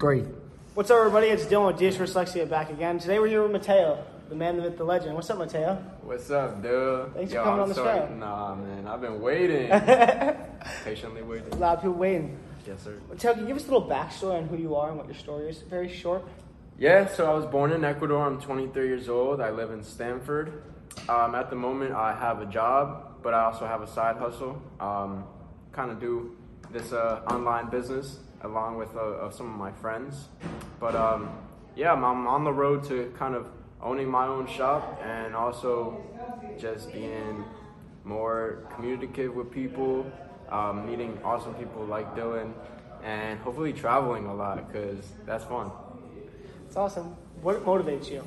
Great. What's up, everybody? It's Dylan with DS Dyslexia back again. Today we're here with Mateo, the man, the myth, the legend. What's up, Mateo? What's up, dude? Thanks for coming on the show. Nah, man, I've been waiting. Patiently waiting. A lot of people waiting. Yes, sir. Mateo, can you give us a little backstory on who you are and what your story is? Very short. Yeah, so I was born in Ecuador. I'm 23 years old. I live in Stanford. Um, at the moment, I have a job, but I also have a side hustle. Um, kind of do this uh, online business along with uh, some of my friends. But um, yeah, I'm, I'm on the road to kind of owning my own shop and also just being more communicative with people, um, meeting awesome people like Dylan, and hopefully traveling a lot because that's fun. It's awesome. What motivates you?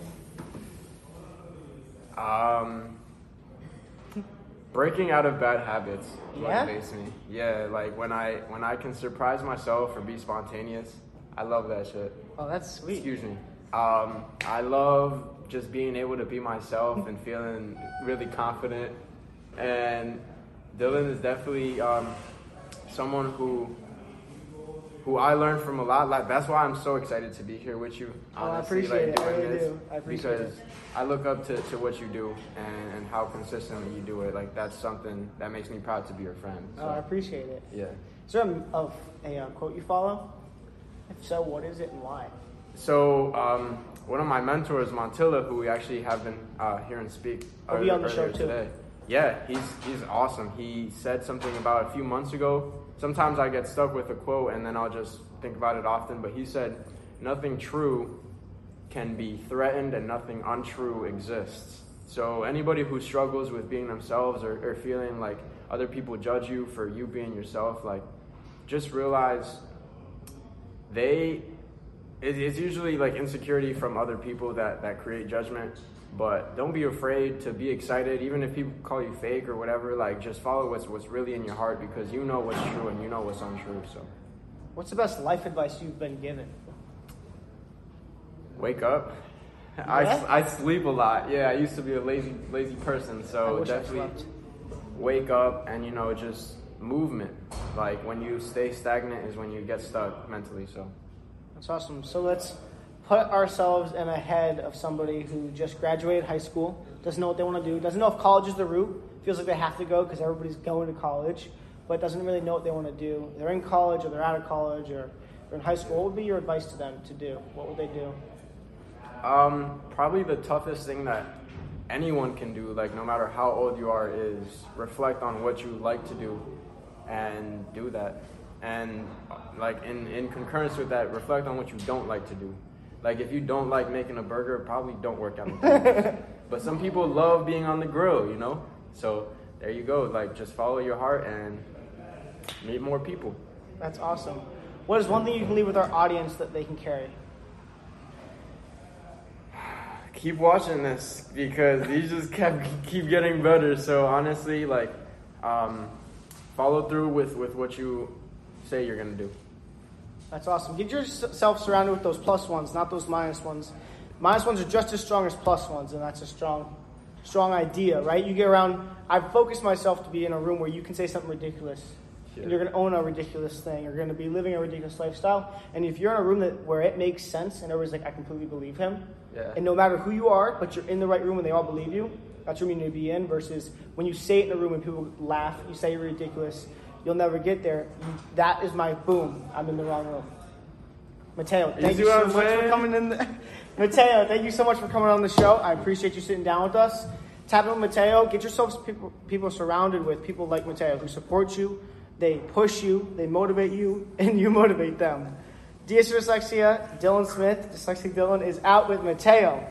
Um, breaking out of bad habits Yeah? motivates me. Yeah, like when I when I can surprise myself or be spontaneous, I love that shit. Oh, that's sweet. Excuse me. Um, I love just being able to be myself and feeling really confident. And Dylan is definitely um, someone who who I learned from a lot. Like that's why I'm so excited to be here with you. Oh, I honestly, appreciate it. I really this, do. I appreciate because I look up to, to what you do and, and how consistently you do it. Like that's something that makes me proud to be your friend. Oh, I appreciate it. yeah. Is there a, of a uh, quote you follow? If so, what is it and why? So um, one of my mentors, Montilla, who we actually have been uh, hearing speak He'll be on the show, earlier too. Yeah, he's he's awesome. He said something about a few months ago. Sometimes I get stuck with a quote and then I'll just think about it often. But he said, "Nothing true can be threatened, and nothing untrue exists." So anybody who struggles with being themselves or, or feeling like other people judge you for you being yourself, like just realize they it's usually like insecurity from other people that that create judgment but don't be afraid to be excited. Even if people call you fake or whatever like just follow what's what's really in your heart because you know what's true and you know what's untrue so. What's the best life advice you've been given? wake up. Yeah? I, I sleep a lot. Yeah i used to be a lazy lazy person so definitely wake up and you know just movement. Like when you stay stagnant is when you get stuck mentally so That's awesome. So let's put ourselves in a head of somebody who just graduated high school, doesn't know what they want to do, doesn't know if college is the route, feels like they have to go because everybody's going to college, but doesn't really know what they want to do. They're in college or they're out of college or they're in high school. What would be your advice to them to do? What would they do? Um, probably the toughest thing that anyone can do, like no matter how old you are, is reflect on what you like to do and do that. And like in, in concurrence with that, reflect on what you don't like to do. Like if you don't like making a burger, probably don't work out. But some people love being on the grill, you know? So there you go. Like just follow your heart and meet more people. That's awesome. What is one thing you can leave with our audience that they can carry? keep watching this because these just kept keep getting better. So honestly, like, um, follow through with with what you say you're gonna do. That's awesome. Get yourself surrounded with those plus ones, not those minus ones. Minus ones are just as strong as plus ones, and that's a strong, strong idea, right? You get around. I focus myself to be in a room where you can say something ridiculous, and you're going to own a ridiculous thing. You're going to be living a ridiculous lifestyle, and if you're in a room that where it makes sense, and everybody's like, "I completely believe him," Yeah. and no matter who you are, but you're in the right room and they all believe you, that's room you need to be in. Versus when you say it in a room and people laugh, you say you're ridiculous, you'll never get there. You, that is my boom. I'm in the wrong room. Mateo, thank see you, so much for coming in. The, Mateo, thank you so much for coming on the show. I appreciate you sitting down with us. Tap in Mateo. Get yourself people, people surrounded with people like Mateo who support you. They push you, they motivate you, and you motivate them. DS Dyslexia, Dylan Smith, Dyslexic Dylan, is out with Mateo.